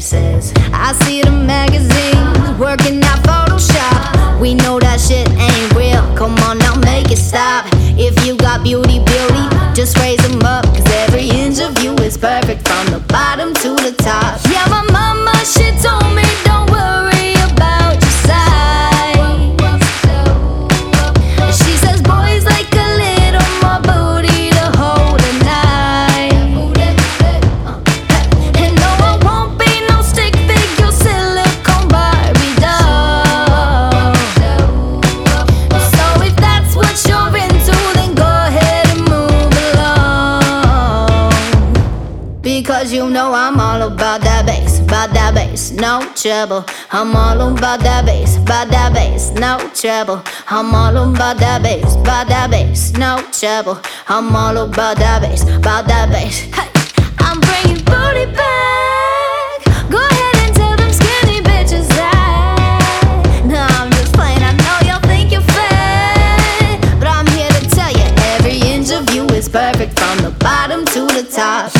places. I see the magazines working out Photoshop. We know that shit ain't real. Come on now, make it stop. If you got beauty, beauty, just raise them up. Cause every inch of you is perfect from the bottom Because you know I'm all about that bass, about that bass, no trouble. I'm all about that bass, about that bass, no trouble. I'm all about that bass, about that bass, no trouble. I'm all about that bass, about that bass. Hey, I'm bringing booty back. Go ahead and tell them skinny bitches that. No, I'm just playing. I know y'all think you're fat, but I'm here to tell you every inch of you is perfect from the bottom to the top.